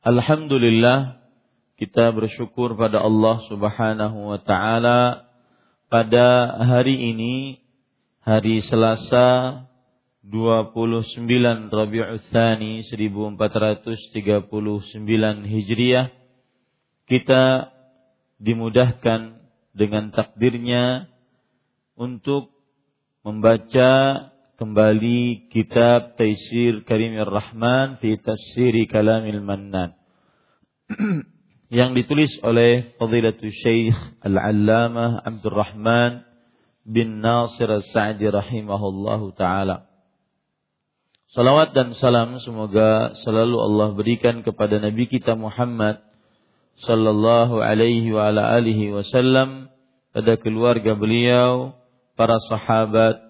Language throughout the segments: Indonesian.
Alhamdulillah kita bersyukur pada Allah Subhanahu wa taala. Pada hari ini hari Selasa 29 Rabiul Tsani 1439 Hijriah kita dimudahkan dengan takdirnya untuk membaca kembali kitab Taisir Karimir Rahman fi Tafsiri Kalamil Mannan yang ditulis oleh Fadilatul Syekh Al-Allamah Abdul Rahman bin Nasir Al-Sa'di rahimahullahu taala. Salawat dan salam semoga selalu Allah berikan kepada Nabi kita Muhammad sallallahu alaihi wa ala alihi wasallam pada keluarga beliau, para sahabat,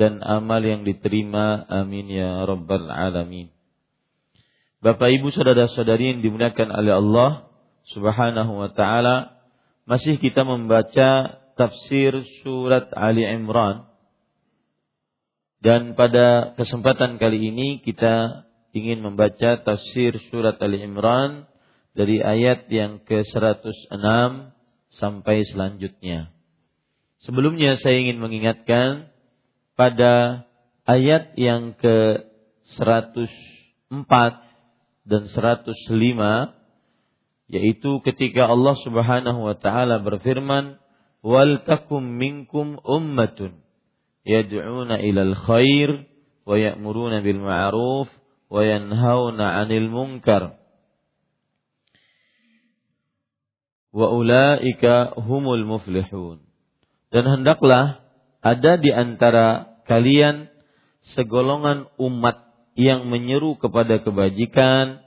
dan amal yang diterima. Amin ya rabbal alamin. Bapak Ibu saudara-saudari yang dimuliakan oleh Allah Subhanahu wa taala, masih kita membaca tafsir surat Ali Imran. Dan pada kesempatan kali ini kita ingin membaca tafsir surat Ali Imran dari ayat yang ke-106 sampai selanjutnya. Sebelumnya saya ingin mengingatkan pada ayat yang ke 104 dan 105 yaitu ketika Allah Subhanahu wa taala berfirman wal takum minkum ummatun yad'una ilal khair wa ya'muruna bil ma'ruf wa yanhauna 'anil munkar. Wa ulaika humul muflihun. Dan hendaklah ada di antara kalian segolongan umat yang menyeru kepada kebajikan,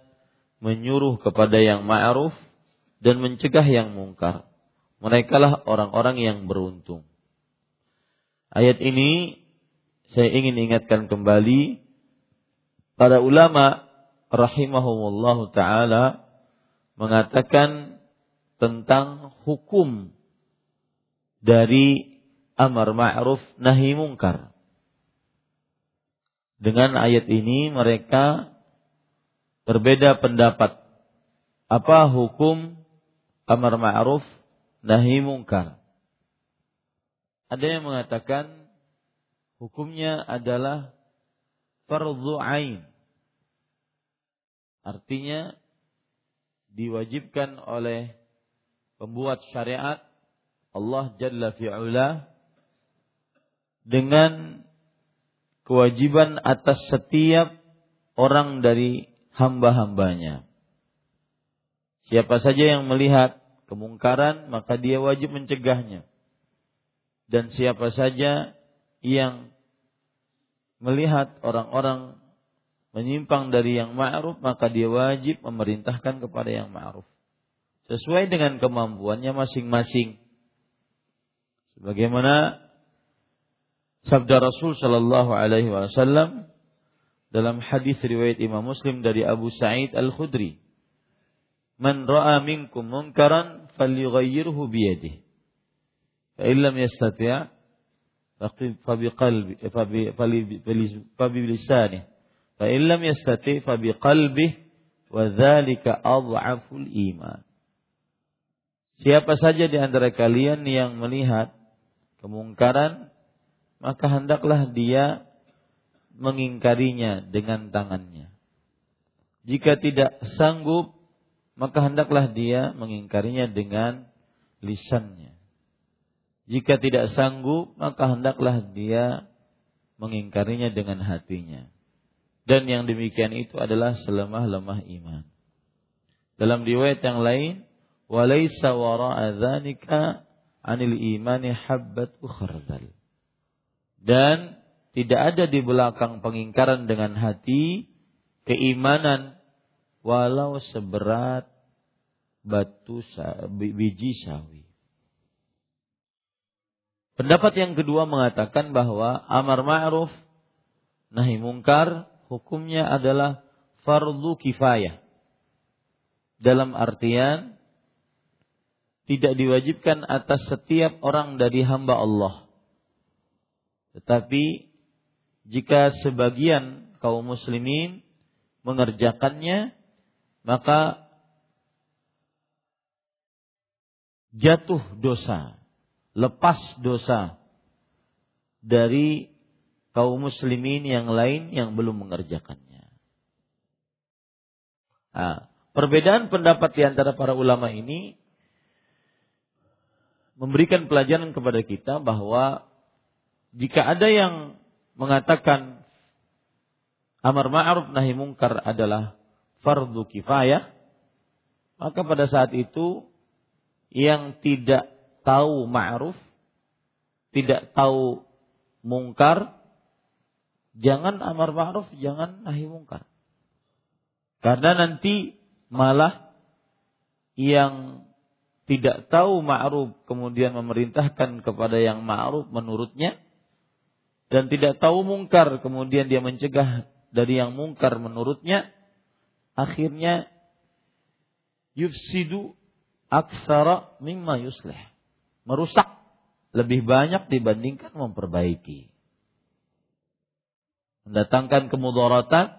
menyuruh kepada yang ma'ruf dan mencegah yang mungkar. Mereka lah orang-orang yang beruntung. Ayat ini saya ingin ingatkan kembali para ulama rahimahumullah taala mengatakan tentang hukum dari amar ma'ruf nahi mungkar. Dengan ayat ini mereka berbeda pendapat. Apa hukum amar ma'ruf nahi mungkar. Ada yang mengatakan hukumnya adalah fardhu ain. Artinya diwajibkan oleh pembuat syariat Allah Jalla fi'ula dengan kewajiban atas setiap orang dari hamba-hambanya. Siapa saja yang melihat kemungkaran, maka dia wajib mencegahnya. Dan siapa saja yang melihat orang-orang menyimpang dari yang ma'ruf, maka dia wajib memerintahkan kepada yang ma'ruf. Sesuai dengan kemampuannya masing-masing. Sebagaimana sabda Rasul Shallallahu Alaihi Wasallam dalam hadis riwayat Imam Muslim dari Abu Sa'id Al Khudri, "Man ra'a minkum munkaran falyughayyirhu biyadihi, fa in lam yastati' فبقلبه فبلسانه فإن لم يستطع فبقلبه وذلك أضعف الإيمان Siapa saja di antara kalian yang melihat kemungkaran maka hendaklah dia mengingkarinya dengan tangannya. Jika tidak sanggup, maka hendaklah dia mengingkarinya dengan lisannya. Jika tidak sanggup, maka hendaklah dia mengingkarinya dengan hatinya. Dan yang demikian itu adalah selemah-lemah iman. Dalam riwayat yang lain, "Walaisa wara'a dzalika anil imani habbatu khardal. Dan tidak ada di belakang pengingkaran dengan hati keimanan walau seberat batu biji sawi. Pendapat yang kedua mengatakan bahwa amar ma'ruf nahi mungkar hukumnya adalah fardu kifayah. Dalam artian tidak diwajibkan atas setiap orang dari hamba Allah. Tetapi jika sebagian kaum muslimin mengerjakannya, maka jatuh dosa, lepas dosa dari kaum muslimin yang lain yang belum mengerjakannya. Nah, perbedaan pendapat di antara para ulama ini memberikan pelajaran kepada kita bahwa jika ada yang mengatakan amar ma'ruf nahi mungkar adalah fardu kifayah, maka pada saat itu yang tidak tahu ma'ruf, tidak tahu mungkar, jangan amar ma'ruf, jangan nahi mungkar. Karena nanti malah yang tidak tahu ma'ruf kemudian memerintahkan kepada yang ma'ruf menurutnya dan tidak tahu mungkar kemudian dia mencegah dari yang mungkar menurutnya akhirnya yufsidu aksara mimma yuslih. Merusak lebih banyak dibandingkan memperbaiki. Mendatangkan kemudaratan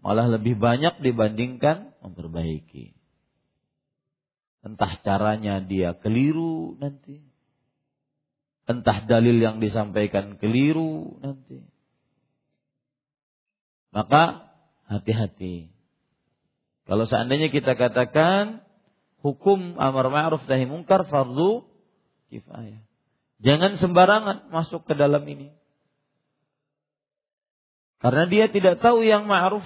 malah lebih banyak dibandingkan memperbaiki. Entah caranya dia keliru nanti. Entah dalil yang disampaikan keliru nanti. Maka hati-hati. Kalau seandainya kita katakan hukum amar ma'ruf nahi mungkar fardu kifayah. Jangan sembarangan masuk ke dalam ini. Karena dia tidak tahu yang ma'ruf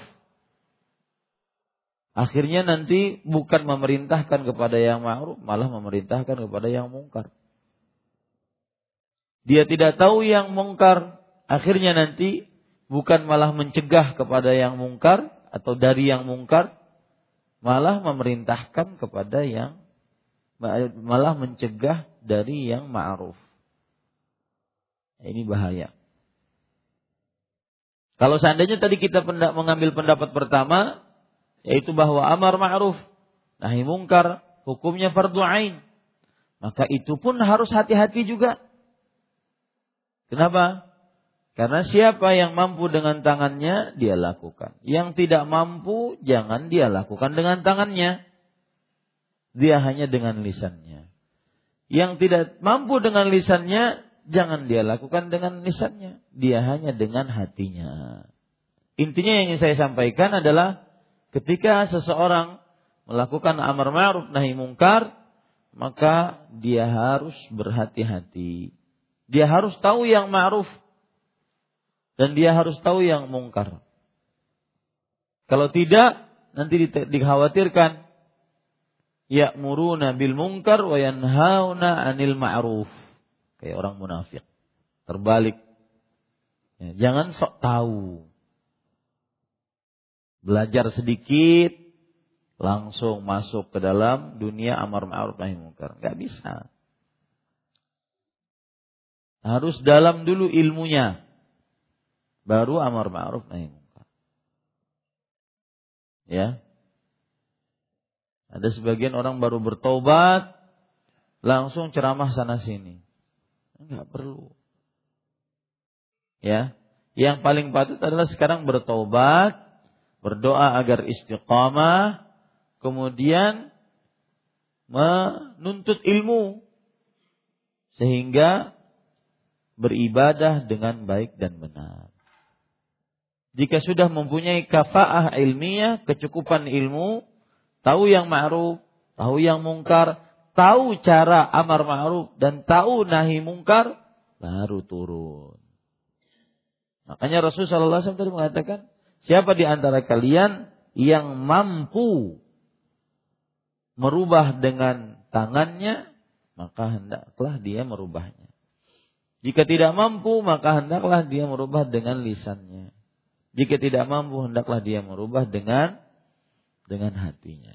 Akhirnya nanti bukan memerintahkan kepada yang ma'ruf, malah memerintahkan kepada yang mungkar. Dia tidak tahu yang mungkar, akhirnya nanti bukan malah mencegah kepada yang mungkar atau dari yang mungkar, malah memerintahkan kepada yang malah mencegah dari yang ma'ruf. Ini bahaya. Kalau seandainya tadi kita mengambil pendapat pertama, yaitu bahwa amar ma'ruf nahi mungkar hukumnya fardu ain. Maka itu pun harus hati-hati juga. Kenapa? Karena siapa yang mampu dengan tangannya, dia lakukan. Yang tidak mampu, jangan dia lakukan dengan tangannya. dia hanya dengan lisannya. Yang tidak mampu dengan lisannya, jangan dia lakukan dengan lisannya. Dia hanya dengan hatinya. Intinya yang ingin saya sampaikan adalah ketika seseorang melakukan amar ma'ruf nahi mungkar, maka dia harus berhati-hati. Dia harus tahu yang ma'ruf dan dia harus tahu yang mungkar. Kalau tidak, nanti dikhawatirkan ya'muruna bil munkar wa yanhauna 'anil ma'ruf. Kayak orang munafik. Terbalik. Ya, jangan sok tahu. Belajar sedikit langsung masuk ke dalam dunia amar ma'ruf nahi munkar. Enggak bisa. Harus dalam dulu ilmunya. Baru amar ma'ruf nahi munkar. Ya. Ada sebagian orang baru bertobat langsung ceramah sana sini. Enggak perlu. Ya. Yang paling patut adalah sekarang bertobat, berdoa agar istiqamah, kemudian menuntut ilmu sehingga beribadah dengan baik dan benar. Jika sudah mempunyai kafaah ilmiah, kecukupan ilmu, tahu yang ma'ruf, tahu yang mungkar, tahu cara amar ma'ruf dan tahu nahi mungkar, baru turun. Makanya Rasulullah SAW tadi mengatakan, siapa di antara kalian yang mampu merubah dengan tangannya, maka hendaklah dia merubahnya. Jika tidak mampu, maka hendaklah dia merubah dengan lisannya. Jika tidak mampu, hendaklah dia merubah dengan dengan hatinya.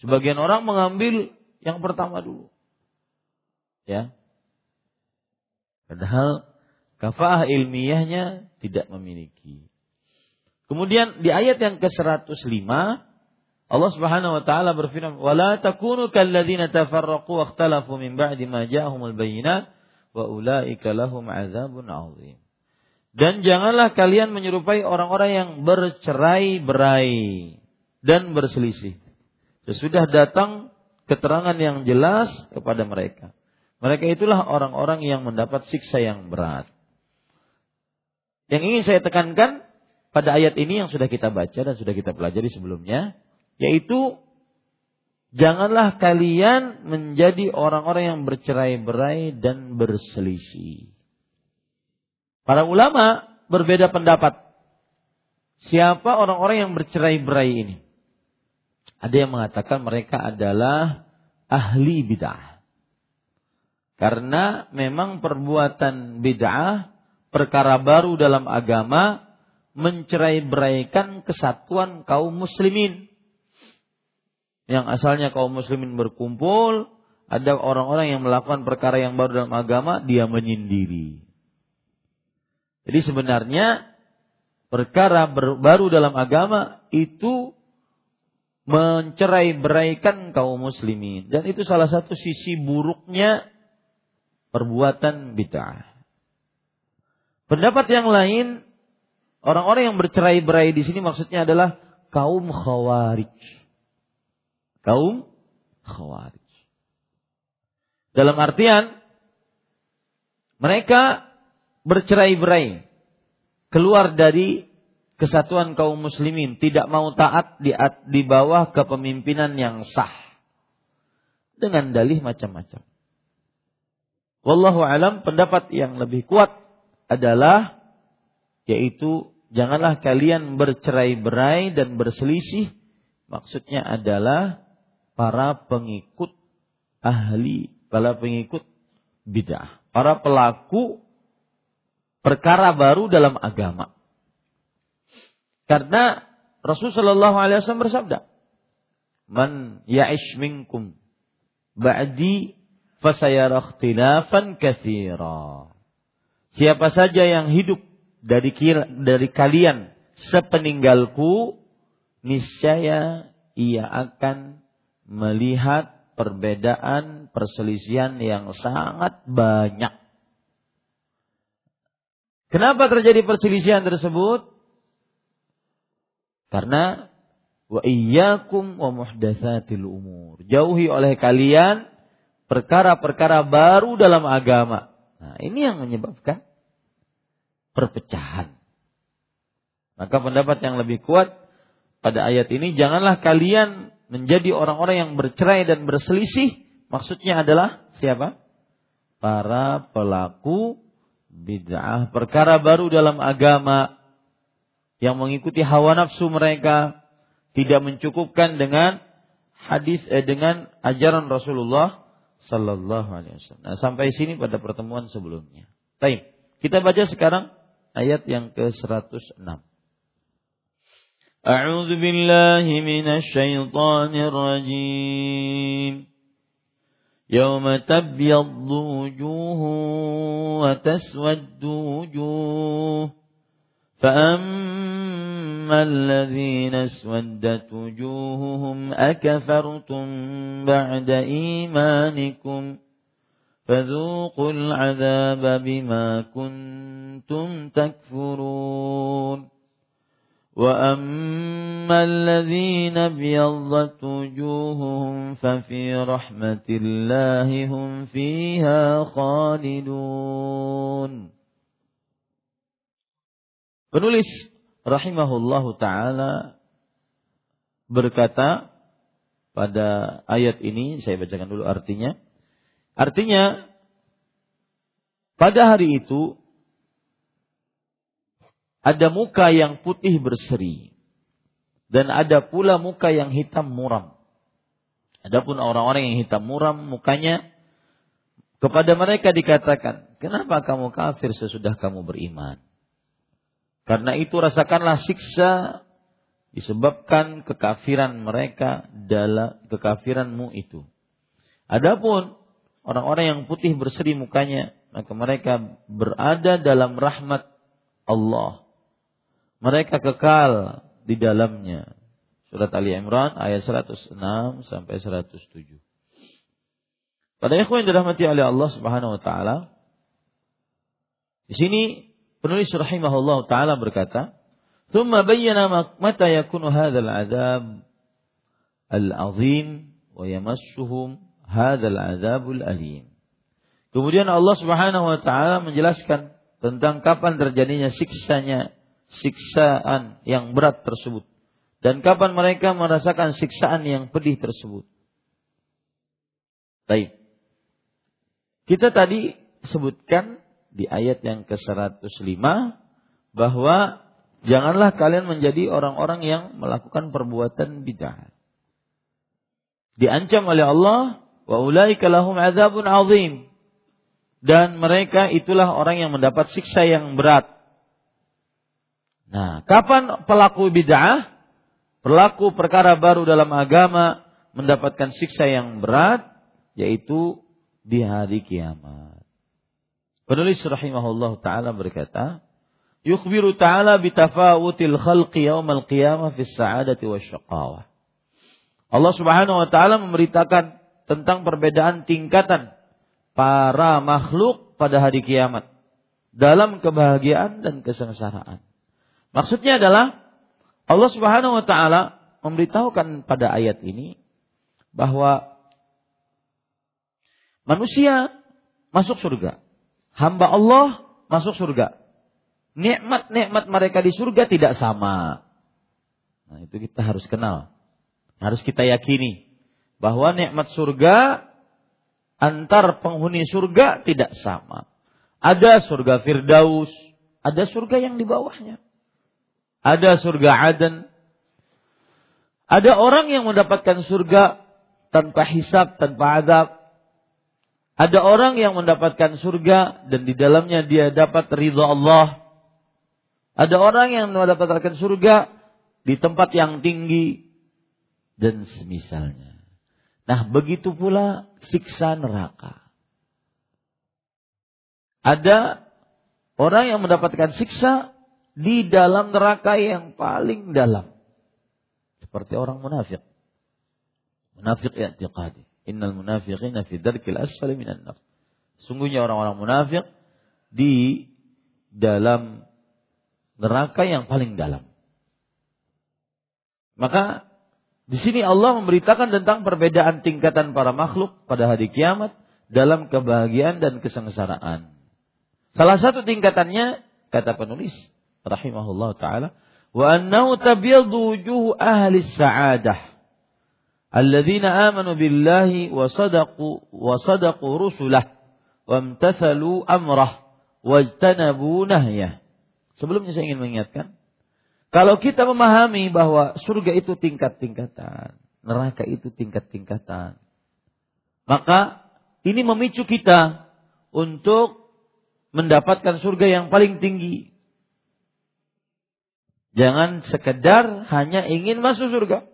Sebagian orang mengambil yang pertama dulu. Ya. Padahal kafah ilmiahnya tidak memiliki. Kemudian di ayat yang ke-105 Allah Subhanahu wa taala berfirman, "Wa la takunu kalladzina tafarraqu wa ikhtalafu min ba'di ma ja'ahumul bayyinat wa ulaika lahum azabun azim. Dan janganlah kalian menyerupai orang-orang yang bercerai-berai dan berselisih. Sesudah datang keterangan yang jelas kepada mereka. Mereka itulah orang-orang yang mendapat siksa yang berat. Yang ingin saya tekankan pada ayat ini yang sudah kita baca dan sudah kita pelajari sebelumnya, yaitu Janganlah kalian menjadi orang-orang yang bercerai-berai dan berselisih. Para ulama berbeda pendapat. Siapa orang-orang yang bercerai-berai ini? Ada yang mengatakan mereka adalah ahli bid'ah. Karena memang perbuatan bid'ah, perkara baru dalam agama, mencerai-beraikan kesatuan kaum muslimin yang asalnya kaum muslimin berkumpul, ada orang-orang yang melakukan perkara yang baru dalam agama, dia menyendiri. Jadi sebenarnya perkara baru dalam agama itu mencerai beraikan kaum muslimin dan itu salah satu sisi buruknya perbuatan bid'ah. Pendapat yang lain orang-orang yang bercerai berai di sini maksudnya adalah kaum khawarij kaum Khawarij. Dalam artian mereka bercerai-berai, keluar dari kesatuan kaum muslimin, tidak mau taat di, di bawah kepemimpinan yang sah. Dengan dalih macam-macam. Wallahu alam pendapat yang lebih kuat adalah yaitu janganlah kalian bercerai-berai dan berselisih maksudnya adalah para pengikut ahli, para pengikut bid'ah, para pelaku perkara baru dalam agama. Karena Rasulullah SAW bersabda, "Man ya'ish minkum ba'di fasayara ikhtilafan katsira." Siapa saja yang hidup dari dari kalian sepeninggalku, niscaya ia akan melihat perbedaan perselisihan yang sangat banyak. Kenapa terjadi perselisihan tersebut? Karena Wa iyyakum wa muhdatsatil umur. Jauhi oleh kalian perkara-perkara baru dalam agama. Nah, ini yang menyebabkan perpecahan. Maka pendapat yang lebih kuat pada ayat ini janganlah kalian menjadi orang-orang yang bercerai dan berselisih. Maksudnya adalah siapa? Para pelaku bid'ah, perkara baru dalam agama yang mengikuti hawa nafsu mereka, tidak mencukupkan dengan hadis eh, dengan ajaran Rasulullah sallallahu alaihi wasallam. Nah, sampai sini pada pertemuan sebelumnya. Baik, kita baca sekarang ayat yang ke-106. A'udzu billahi minasy syaithanir rajim. يوم تبيض وجوه وتسود وجوه فأما الذين اسودت وجوههم أكفرتم بعد إيمانكم فذوقوا العذاب بما كنتم تكفرون وأما الذين ابيضت وجوههم ففي رحمة الله هم فيها خالدون Penulis rahimahullahu taala berkata pada ayat ini saya bacakan dulu artinya. Artinya pada hari itu ada muka yang putih berseri dan ada pula muka yang hitam muram. Adapun orang-orang yang hitam muram mukanya kepada mereka dikatakan, "Kenapa kamu kafir sesudah kamu beriman?" Karena itu rasakanlah siksa disebabkan kekafiran mereka dalam kekafiranmu itu. Adapun orang-orang yang putih berseri mukanya, maka mereka berada dalam rahmat Allah. Mereka kekal di dalamnya. Surat Ali Imran ayat 106 sampai 107. Pada ikhwan yang dirahmati oleh Allah Subhanahu wa taala, di sini Penulis rahimahullah taala berkata, "Tsumma bayyana mata yakunu hadzal adzab al-azim wa yamassuhum hadzal adzabul alim." Kemudian Allah Subhanahu wa taala menjelaskan tentang kapan terjadinya siksanya, siksaan yang berat tersebut dan kapan mereka merasakan siksaan yang pedih tersebut. Baik. Kita tadi sebutkan di ayat yang ke-105 bahwa janganlah kalian menjadi orang-orang yang melakukan perbuatan bid'ah. Diancam oleh Allah wa ulaika lahum adzabun azim. Dan mereka itulah orang yang mendapat siksa yang berat. Nah, kapan pelaku bid'ah, pelaku perkara baru dalam agama mendapatkan siksa yang berat yaitu di hari kiamat. Penulis rahimahullah taala berkata, yukhbiru ta'ala bitafawutil khalqi yaumal qiyamah fis sa'adati wasyaqawah. Allah Subhanahu wa taala memberitakan tentang perbedaan tingkatan para makhluk pada hari kiamat dalam kebahagiaan dan kesengsaraan. Maksudnya adalah Allah Subhanahu wa taala memberitahukan pada ayat ini bahwa manusia masuk surga hamba Allah masuk surga. Nikmat-nikmat mereka di surga tidak sama. Nah, itu kita harus kenal. Harus kita yakini bahwa nikmat surga antar penghuni surga tidak sama. Ada surga Firdaus, ada surga yang di bawahnya. Ada surga Aden. Ada orang yang mendapatkan surga tanpa hisab, tanpa azab. Ada orang yang mendapatkan surga dan di dalamnya dia dapat ridha Allah. Ada orang yang mendapatkan surga di tempat yang tinggi dan semisalnya. Nah, begitu pula siksa neraka. Ada orang yang mendapatkan siksa di dalam neraka yang paling dalam. Seperti orang munafik. Munafik i'tiqadi. Innal munafiqina fi darkil asfali minan nar. Sungguhnya orang-orang munafik di dalam neraka yang paling dalam. Maka Di sini Allah memberitakan tentang perbedaan tingkatan para makhluk pada hari kiamat dalam kebahagiaan dan kesengsaraan. Salah satu tingkatannya kata penulis rahimahullah taala wa annahu tabyaddu wujuh ahli sa'adah alladzina amanu billahi wa sadaqu wa sadaqu rusulah wa imtathalu amrah wajtanabu nahyah. Sebelumnya saya ingin mengingatkan kalau kita memahami bahwa surga itu tingkat-tingkatan, neraka itu tingkat-tingkatan, maka ini memicu kita untuk mendapatkan surga yang paling tinggi. Jangan sekedar hanya ingin masuk surga.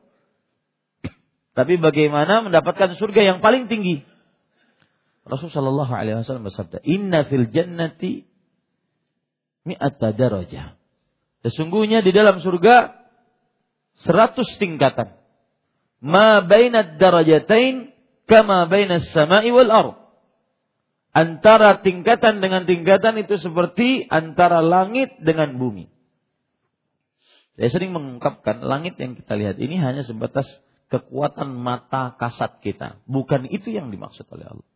Tapi bagaimana mendapatkan surga yang paling tinggi? Rasulullah Shallallahu Alaihi Wasallam bersabda, Inna fil jannati mi'ata darajah. Sesungguhnya di dalam surga seratus tingkatan. Ma bainad darajatain kama bainas sama'i wal ard. Antara tingkatan dengan tingkatan itu seperti antara langit dengan bumi. Saya sering mengungkapkan langit yang kita lihat ini hanya sebatas kekuatan mata kasat kita. Bukan itu yang dimaksud oleh Allah.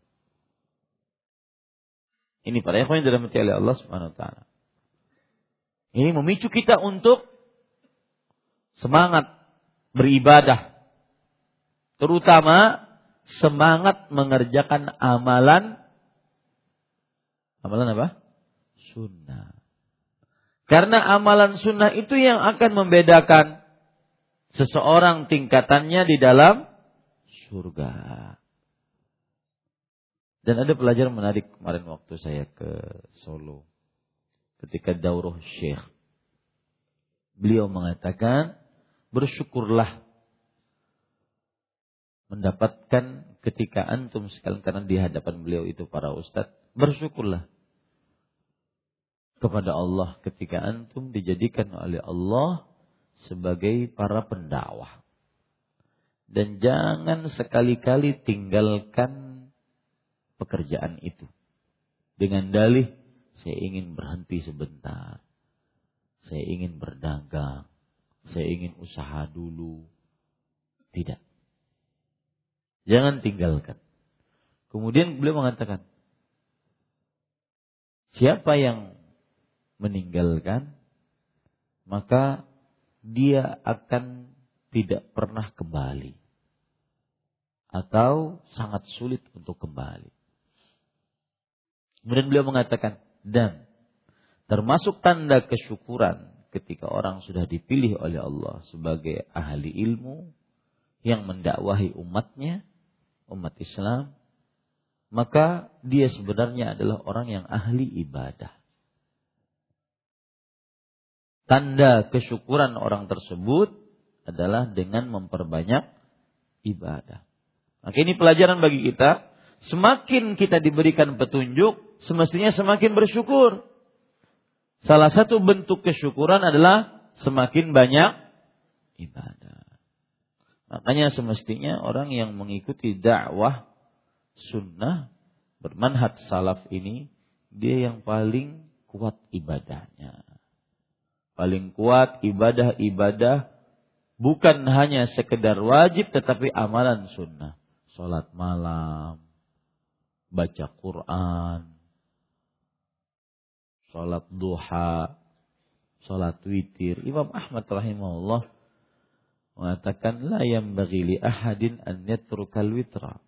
Ini para ikhwan yang dirahmati oleh Allah Subhanahu wa taala. Ini memicu kita untuk semangat beribadah. Terutama semangat mengerjakan amalan amalan apa? Sunnah. Karena amalan sunnah itu yang akan membedakan seseorang tingkatannya di dalam surga. Dan ada pelajaran menarik kemarin waktu saya ke Solo ketika daurah syekh. Beliau mengatakan, bersyukurlah mendapatkan ketika antum sekalian karena di hadapan beliau itu para ustadz, bersyukurlah kepada Allah ketika antum dijadikan oleh Allah sebagai para pendakwah. Dan jangan sekali-kali tinggalkan pekerjaan itu. Dengan dalih saya ingin berhenti sebentar. Saya ingin berdagang. Saya ingin usaha dulu. Tidak. Jangan tinggalkan. Kemudian beliau mengatakan, siapa yang meninggalkan, maka dia akan tidak pernah kembali. Atau sangat sulit untuk kembali. Kemudian beliau mengatakan, dan termasuk tanda kesyukuran ketika orang sudah dipilih oleh Allah sebagai ahli ilmu yang mendakwahi umatnya, umat Islam, maka dia sebenarnya adalah orang yang ahli ibadah. Tanda kesyukuran orang tersebut adalah dengan memperbanyak ibadah. Maka ini pelajaran bagi kita. Semakin kita diberikan petunjuk, semestinya semakin bersyukur. Salah satu bentuk kesyukuran adalah semakin banyak ibadah. Makanya semestinya orang yang mengikuti dakwah sunnah bermanhaj salaf ini dia yang paling kuat ibadahnya. Paling kuat ibadah-ibadah bukan hanya sekedar wajib tetapi amalan sunnah. Salat malam, baca Quran, sholat duha, sholat witir. Imam Ahmad rahimahullah mengatakan la yang bagi li ahadin an yatrukal witra.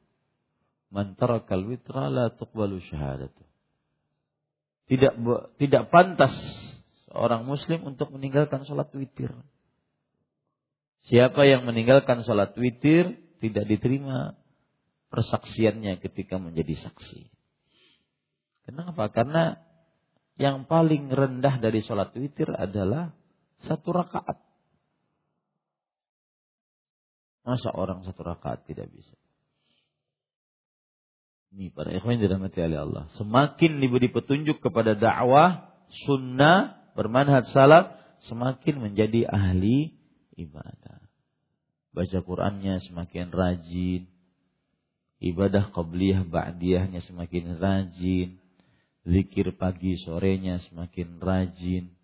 Man tarakal witra la tuqbalu syahadatu. Tidak tidak pantas seorang muslim untuk meninggalkan sholat witir. Siapa yang meninggalkan sholat witir tidak diterima persaksiannya ketika menjadi saksi. Kenapa? Karena yang paling rendah dari sholat witir adalah satu rakaat. Masa orang satu rakaat tidak bisa? Ini para ikhwan dirahmati oleh Allah. Semakin diberi petunjuk kepada dakwah, sunnah, bermanhaj salaf, semakin menjadi ahli ibadah. Baca Qur'annya semakin rajin. Ibadah qabliyah ba'diyahnya semakin rajin zikir pagi sorenya semakin rajin.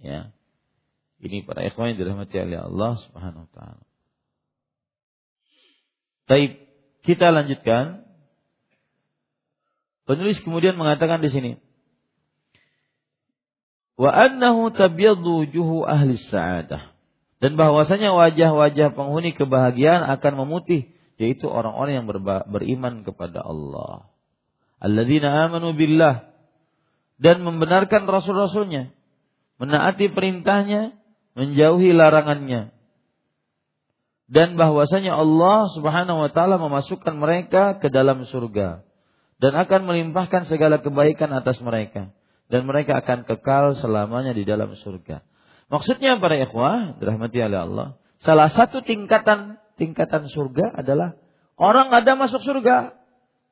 Ya. Ini para ikhwan yang dirahmati oleh Allah Subhanahu wa taala. Baik, kita lanjutkan. Penulis kemudian mengatakan di sini, wa annahu tabyaddu wujuhu ahli sa'adah. Dan bahwasanya wajah-wajah penghuni kebahagiaan akan memutih, yaitu orang-orang yang beriman kepada Allah. Alladzina amanu billah dan membenarkan rasul-rasulnya, menaati perintahnya, menjauhi larangannya. Dan bahwasanya Allah Subhanahu wa taala memasukkan mereka ke dalam surga dan akan melimpahkan segala kebaikan atas mereka dan mereka akan kekal selamanya di dalam surga. Maksudnya para ikhwah dirahmati oleh Allah, salah satu tingkatan tingkatan surga adalah orang ada masuk surga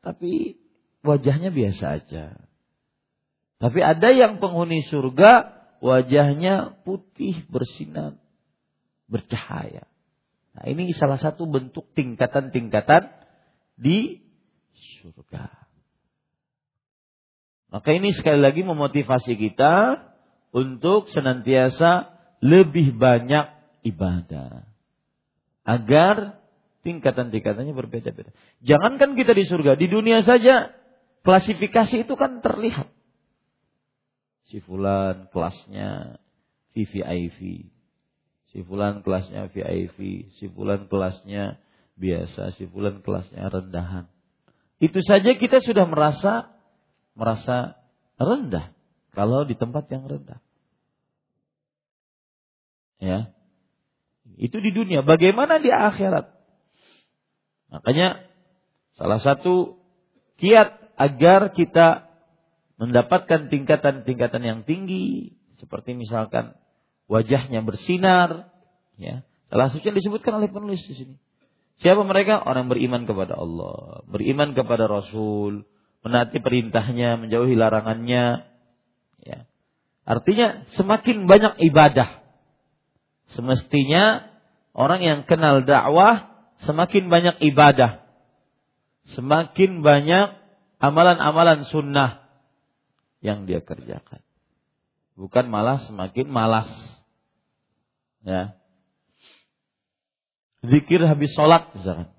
tapi wajahnya biasa aja. Tapi ada yang penghuni surga wajahnya putih bersinar, bercahaya. Nah, ini salah satu bentuk tingkatan-tingkatan di surga. Maka ini sekali lagi memotivasi kita untuk senantiasa lebih banyak ibadah. Agar tingkatan-tingkatannya berbeda-beda. Jangankan kita di surga, di dunia saja klasifikasi itu kan terlihat si fulan kelasnya VVIP, si fulan kelasnya VIP, si fulan kelasnya biasa, si fulan kelasnya rendahan. Itu saja kita sudah merasa merasa rendah kalau di tempat yang rendah. Ya. Itu di dunia, bagaimana di akhirat? Makanya salah satu kiat agar kita mendapatkan tingkatan-tingkatan yang tinggi seperti misalkan wajahnya bersinar ya salah satunya disebutkan oleh penulis di sini siapa mereka orang beriman kepada Allah beriman kepada Rasul menaati perintahnya menjauhi larangannya ya artinya semakin banyak ibadah semestinya orang yang kenal dakwah semakin banyak ibadah semakin banyak amalan-amalan sunnah yang dia kerjakan. Bukan malah semakin malas. Ya. Zikir habis sholat misalkan.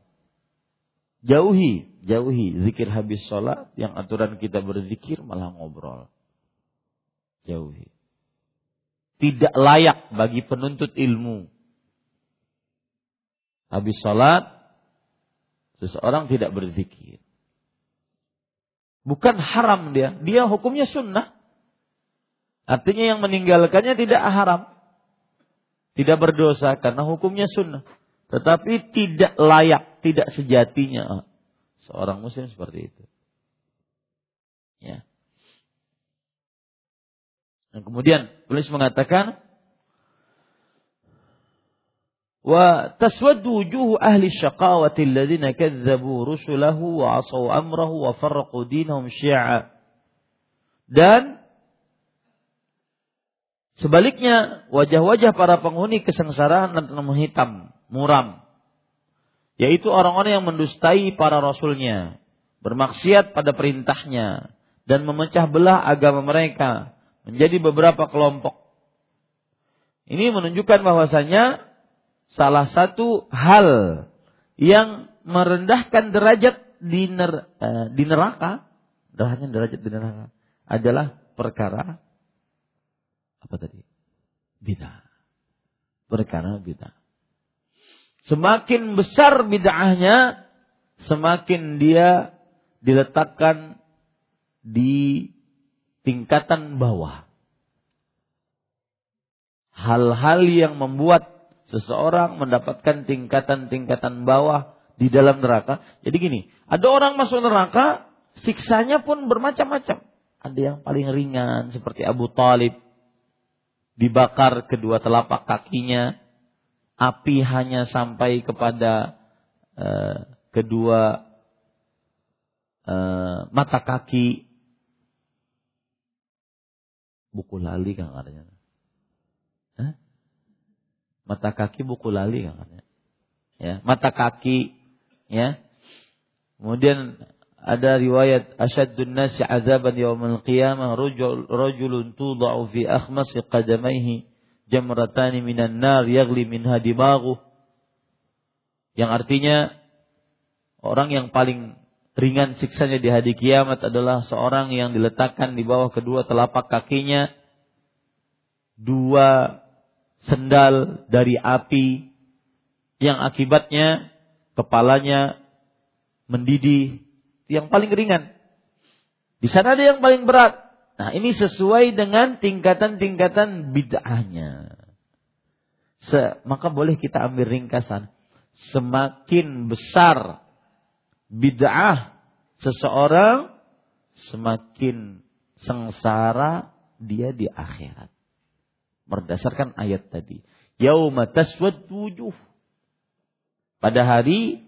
Jauhi, jauhi zikir habis sholat yang aturan kita berzikir malah ngobrol. Jauhi. Tidak layak bagi penuntut ilmu. Habis sholat, seseorang tidak berzikir. Bukan haram dia, dia hukumnya sunnah. Artinya yang meninggalkannya tidak haram. Tidak berdosa karena hukumnya sunnah. Tetapi tidak layak, tidak sejatinya ah, seorang muslim seperti itu. Ya. Dan kemudian penulis mengatakan wa taswaddu wujuh ahli syaqawati alladziina kadzdzabu rusulahu wa 'asaw amrahu wa farraqu dinahum syi'a. Dan sebaliknya wajah-wajah para penghuni kesengsaraan dan hitam, muram yaitu orang-orang yang mendustai para rasulnya bermaksiat pada perintahnya dan memecah belah agama mereka menjadi beberapa kelompok ini menunjukkan bahwasanya salah satu hal yang merendahkan derajat di, ner, uh, di neraka, derajat derajat di neraka adalah perkara apa tadi? Bid'ah. Perkara bid'ah. Semakin besar bid'ahnya, semakin dia diletakkan di tingkatan bawah. Hal-hal yang membuat seseorang mendapatkan tingkatan-tingkatan bawah di dalam neraka. Jadi gini, ada orang masuk neraka, siksanya pun bermacam-macam. Ada yang paling ringan seperti Abu Talib, dibakar kedua telapak kakinya, api hanya sampai kepada uh, kedua uh, mata kaki. Buku lali kan adanya mata kaki buku lali katanya. Ya, mata kaki ya. Kemudian ada riwayat asyaddun nasi azaban yaumil qiyamah rajul rajulun tudau fi akhmasi qadamaihi jamratani minan nar yagli dimaghu. Yang artinya orang yang paling ringan siksanya di hari kiamat adalah seorang yang diletakkan di bawah kedua telapak kakinya dua sendal dari api yang akibatnya kepalanya mendidih yang paling ringan. Di sana ada yang paling berat. Nah, ini sesuai dengan tingkatan-tingkatan bid'ahnya. Se maka boleh kita ambil ringkasan. Semakin besar bid'ah seseorang, semakin sengsara dia di akhirat. Berdasarkan ayat tadi. Yauma taswad wujuh. Pada hari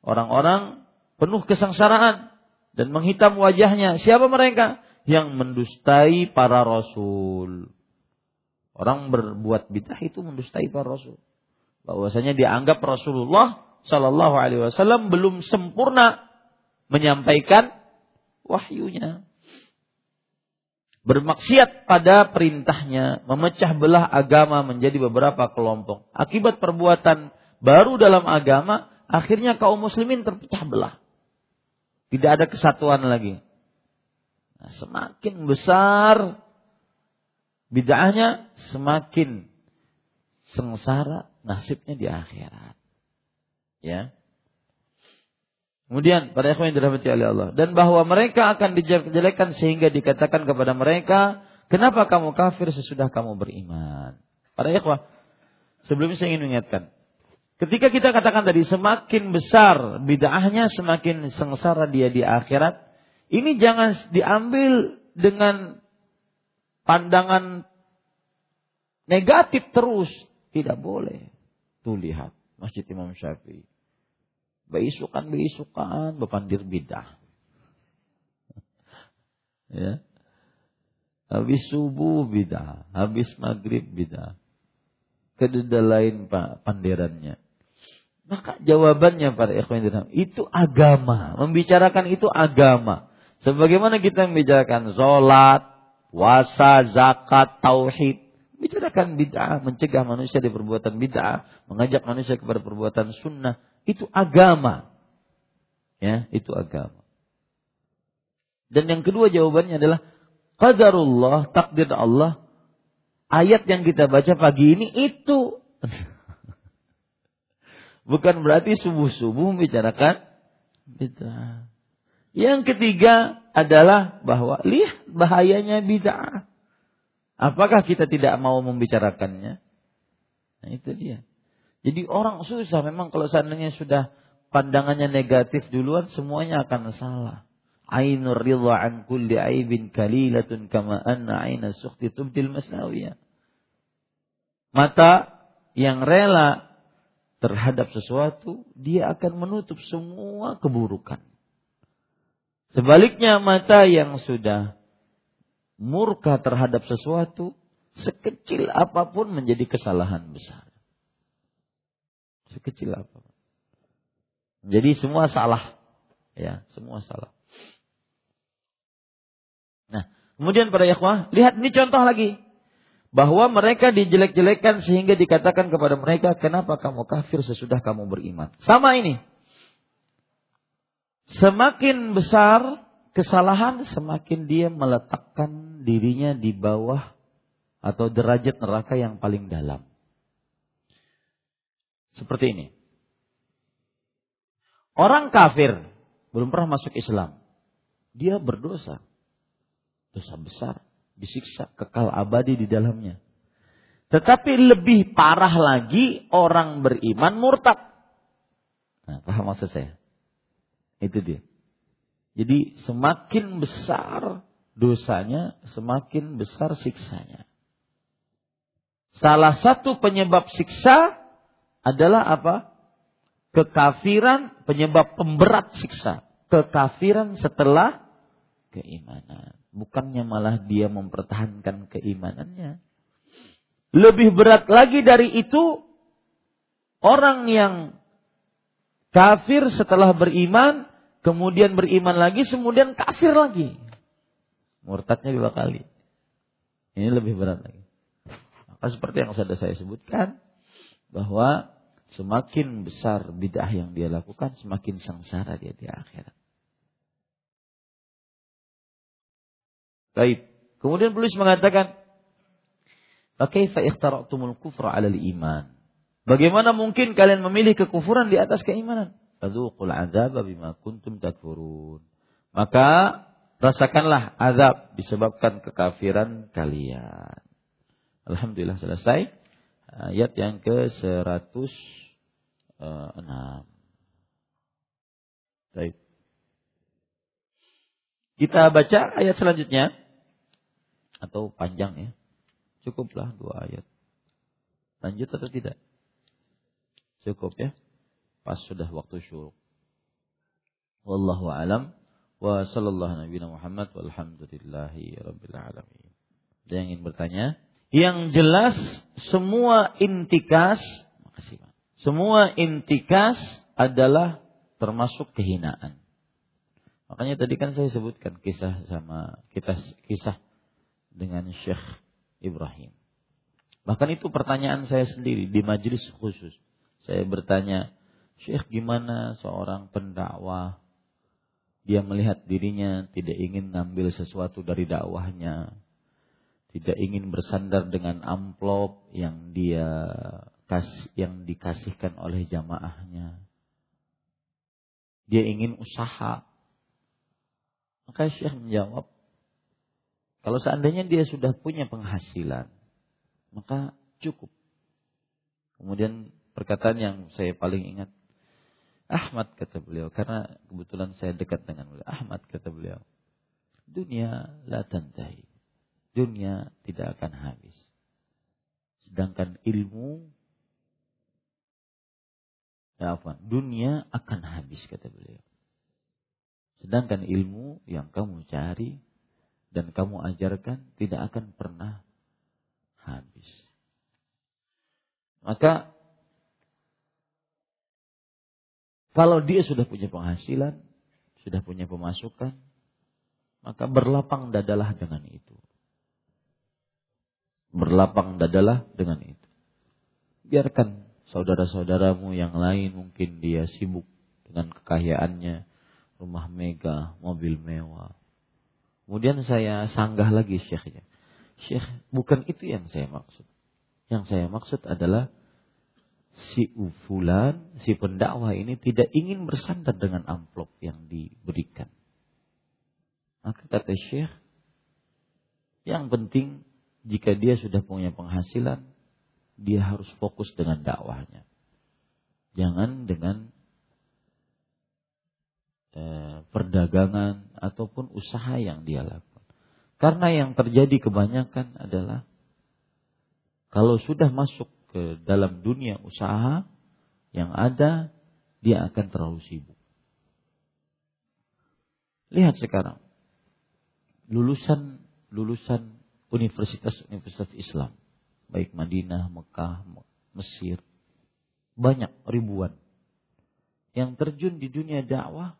orang-orang penuh kesengsaraan dan menghitam wajahnya. Siapa mereka? Yang mendustai para rasul. Orang berbuat bid'ah itu mendustai para rasul. Bahwasanya dianggap Rasulullah Shallallahu Alaihi Wasallam belum sempurna menyampaikan wahyunya. Bermaksiat pada perintahnya, memecah belah agama menjadi beberapa kelompok. Akibat perbuatan baru dalam agama, akhirnya kaum muslimin terpecah belah. Tidak ada kesatuan lagi. Nah, semakin besar bid'ahnya, semakin sengsara nasibnya di akhirat. Ya. Kemudian pada ikhwan yang dirahmati oleh Allah dan bahwa mereka akan dijelek-jelekan sehingga dikatakan kepada mereka, "Kenapa kamu kafir sesudah kamu beriman?" Para ikhwah, sebelumnya saya ingin mengingatkan, Ketika kita katakan tadi semakin besar bid'ahnya semakin sengsara dia di akhirat, ini jangan diambil dengan pandangan negatif terus. Tidak boleh. Tuh lihat Masjid Imam Syafi'i. Beisukan beisukan bepandir bidah. ya. Habis subuh bidah, habis maghrib bidah. Kededa lain pak pandirannya maka jawabannya para ikhwan itu agama. Membicarakan itu agama. Sebagaimana kita membicarakan sholat, puasa, zakat, tauhid. Bicarakan bid'ah, mencegah manusia dari perbuatan bid'ah, mengajak manusia kepada perbuatan sunnah. Itu agama. Ya, itu agama. Dan yang kedua jawabannya adalah qadarullah, takdir Allah. Ayat yang kita baca pagi ini itu Bukan berarti subuh-subuh membicarakan bid'ah. Yang ketiga adalah bahwa lihat bahayanya bid'ah. Apakah kita tidak mau membicarakannya? Nah itu dia. Jadi orang susah memang kalau seandainya sudah pandangannya negatif duluan semuanya akan salah. Ainur ridha an kulli aibin kalilatun kama anna aina sukhti tubdil masnawiyah. Mata yang rela terhadap sesuatu, dia akan menutup semua keburukan. Sebaliknya mata yang sudah murka terhadap sesuatu, sekecil apa pun menjadi kesalahan besar. Sekecil apa pun. Jadi semua salah. Ya, semua salah. Nah, kemudian para ikhwah, lihat ini contoh lagi bahwa mereka dijelek-jelekan sehingga dikatakan kepada mereka, "Kenapa kamu kafir sesudah kamu beriman?" Sama ini. Semakin besar kesalahan, semakin dia meletakkan dirinya di bawah atau derajat neraka yang paling dalam. Seperti ini. Orang kafir belum pernah masuk Islam. Dia berdosa. Dosa besar disiksa kekal abadi di dalamnya. Tetapi lebih parah lagi orang beriman murtad. Nah, paham maksud saya? Itu dia. Jadi semakin besar dosanya, semakin besar siksanya. Salah satu penyebab siksa adalah apa? Kekafiran, penyebab pemberat siksa. Kekafiran setelah keimanan. Bukannya malah dia mempertahankan keimanannya. Lebih berat lagi dari itu, orang yang kafir setelah beriman, kemudian beriman lagi, kemudian kafir lagi. Murtadnya dua kali. Ini lebih berat lagi. Maka seperti yang sudah saya sebutkan bahwa semakin besar bid'ah yang dia lakukan, semakin sengsara dia di akhirat. Baik. Kemudian penulis mengatakan, "Fakaifa ikhtara'tumul kufra 'alal iman?" Bagaimana mungkin kalian memilih kekufuran di atas keimanan? Fadzuqul 'adzaba bima kuntum takfurun. Maka rasakanlah azab disebabkan kekafiran kalian. Alhamdulillah selesai ayat yang ke-106. Baik. Kita baca ayat selanjutnya atau panjang ya. Cukuplah dua ayat. Lanjut atau tidak? Cukup ya. Pas sudah waktu syuruk. Wallahu alam wa sallallahu nabi Muhammad walhamdulillahi rabbil alamin. Ada yang ingin bertanya? Yang jelas semua intikas, makasih Pak. Semua intikas adalah termasuk kehinaan. Makanya tadi kan saya sebutkan kisah sama kita kisah dengan Syekh Ibrahim. Bahkan itu pertanyaan saya sendiri di majelis khusus. Saya bertanya, Syekh gimana seorang pendakwah dia melihat dirinya tidak ingin ngambil sesuatu dari dakwahnya, tidak ingin bersandar dengan amplop yang dia kasih yang dikasihkan oleh jamaahnya. Dia ingin usaha. Maka Syekh menjawab, kalau seandainya dia sudah punya penghasilan, maka cukup. Kemudian perkataan yang saya paling ingat, Ahmad kata beliau, karena kebetulan saya dekat dengan beliau. Ahmad kata beliau, dunia la tantahi dunia tidak akan habis. Sedangkan ilmu ya apa? Dunia akan habis kata beliau. Sedangkan ilmu yang kamu cari dan kamu ajarkan tidak akan pernah habis. Maka kalau dia sudah punya penghasilan, sudah punya pemasukan, maka berlapang dadalah dengan itu. Berlapang dadalah dengan itu. Biarkan saudara-saudaramu yang lain mungkin dia sibuk dengan kekayaannya, rumah mega, mobil mewah. Kemudian saya sanggah lagi syekhnya. Syekh, bukan itu yang saya maksud. Yang saya maksud adalah si ufulan, si pendakwah ini tidak ingin bersandar dengan amplop yang diberikan. Maka kata Syekh, yang penting jika dia sudah punya penghasilan, dia harus fokus dengan dakwahnya. Jangan dengan eh, perdagangan ataupun usaha yang dia lakukan. Karena yang terjadi kebanyakan adalah kalau sudah masuk ke dalam dunia usaha yang ada, dia akan terlalu sibuk. Lihat sekarang, lulusan lulusan universitas-universitas Islam, baik Madinah, Mekah, Mesir, banyak ribuan yang terjun di dunia dakwah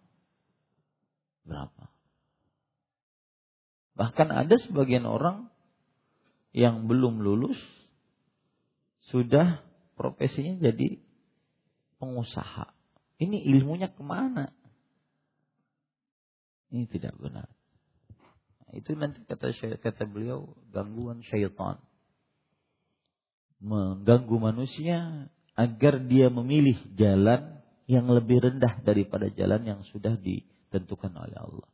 berapa? Bahkan ada sebagian orang yang belum lulus sudah profesinya jadi pengusaha. Ini ilmunya ke mana? Ini tidak benar. Itu nanti kata kata beliau gangguan syaitan. Mengganggu manusia agar dia memilih jalan yang lebih rendah daripada jalan yang sudah ditentukan oleh Allah.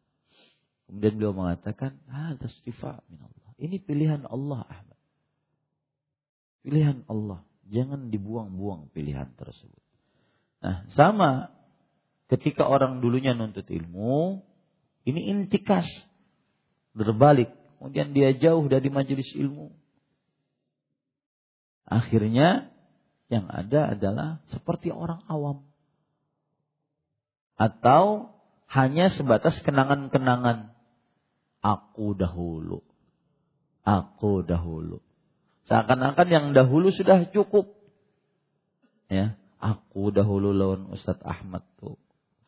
Kemudian beliau mengatakan, "Hada istifa min Allah." Ini pilihan Allah, Ahmad. Pilihan Allah. Jangan dibuang-buang pilihan tersebut. Nah, sama ketika orang dulunya nuntut ilmu, ini intikas berbalik. Kemudian dia jauh dari majelis ilmu. Akhirnya yang ada adalah seperti orang awam. Atau hanya sebatas kenangan-kenangan. Aku dahulu. Aku dahulu. Seakan-akan yang dahulu sudah cukup. Ya, aku dahulu lawan Ustadz Ahmad tuh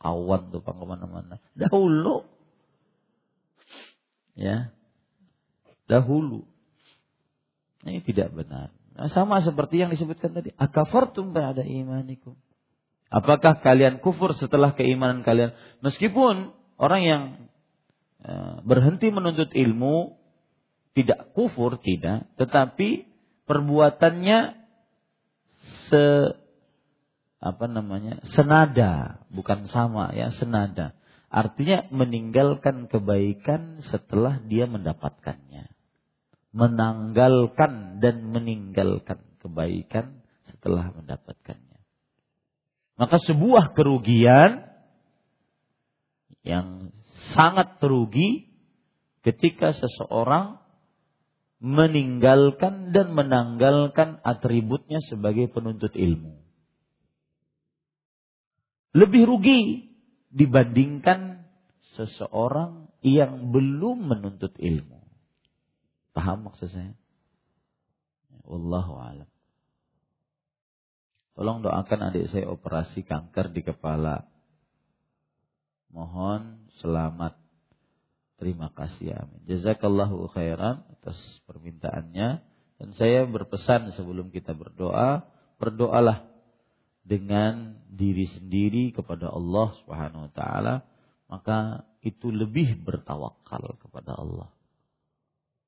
kawan tuh pak ke mana-mana. Dahulu ya dahulu. Ini tidak benar. Nah, sama seperti yang disebutkan tadi. Akafartum ba'da imanikum. Apakah kalian kufur setelah keimanan kalian? Meskipun orang yang uh, berhenti menuntut ilmu tidak kufur, tidak. Tetapi perbuatannya se apa namanya senada. Bukan sama ya senada. Artinya meninggalkan kebaikan setelah dia mendapatkannya. Menanggalkan dan meninggalkan kebaikan setelah mendapatkannya. Maka sebuah kerugian yang sangat terugi ketika seseorang meninggalkan dan menanggalkan atributnya sebagai penuntut ilmu lebih rugi dibandingkan seseorang yang belum menuntut ilmu. Paham maksud saya? Wallahu alam. Tolong doakan adik saya operasi kanker di kepala. Mohon selamat. Terima kasih amin. Jazakallahu khairan atas permintaannya. Dan saya berpesan sebelum kita berdoa, berdoalah dengan diri sendiri kepada Allah Subhanahu wa taala, maka itu lebih bertawakal kepada Allah.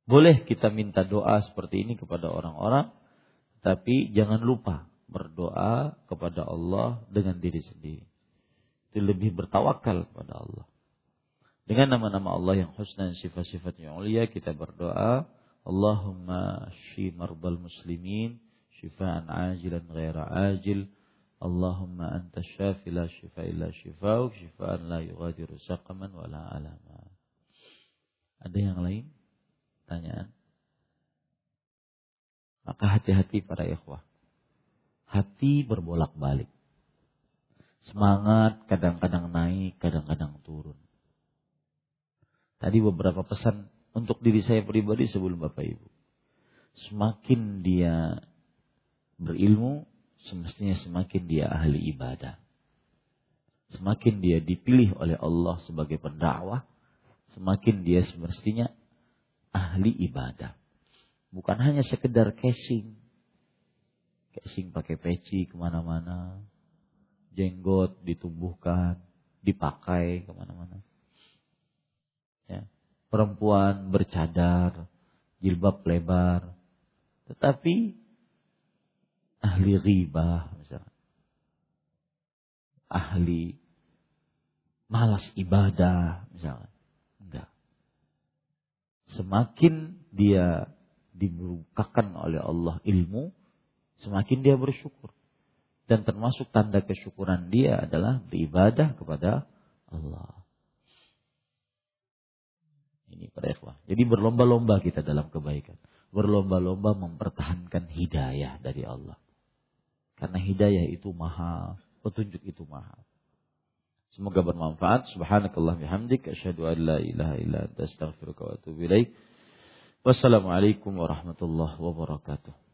Boleh kita minta doa seperti ini kepada orang-orang, tapi jangan lupa berdoa kepada Allah dengan diri sendiri. Itu lebih bertawakal kepada Allah. Dengan nama-nama Allah yang husna dan sifat-sifat yang mulia kita berdoa, Allahumma shi marbal muslimin, shifaan ajilan ghaira ajil, Allahumma anta syafi la shifa illa shifauk shifaan la yughadiru saqaman wa la alama. Ada yang lain? Tanyaan? Maka hati-hati para ikhwah. Hati berbolak-balik. Semangat kadang-kadang naik, kadang-kadang turun. Tadi beberapa pesan untuk diri saya pribadi sebelum Bapak Ibu. Semakin dia berilmu, semestinya semakin dia ahli ibadah. Semakin dia dipilih oleh Allah sebagai pendakwah, semakin dia semestinya ahli ibadah. Bukan hanya sekedar casing. Casing pakai peci ke mana-mana. Jenggot ditumbuhkan, dipakai ke mana-mana. Ya. Perempuan bercadar, jilbab lebar. Tetapi ahli riba misalnya. Ahli malas ibadah misalnya. Enggak. Semakin dia dibukakan oleh Allah ilmu, semakin dia bersyukur. Dan termasuk tanda kesyukuran dia adalah beribadah kepada Allah. Ini para ikhwah. Jadi berlomba-lomba kita dalam kebaikan. Berlomba-lomba mempertahankan hidayah dari Allah. Karena hidayah itu mahal, petunjuk itu mahal. Semoga bermanfaat. Subhanakallah bihamdik. Asyhadu an la ilaha illa anta wa atubu ilaik. Wassalamualaikum warahmatullahi wabarakatuh.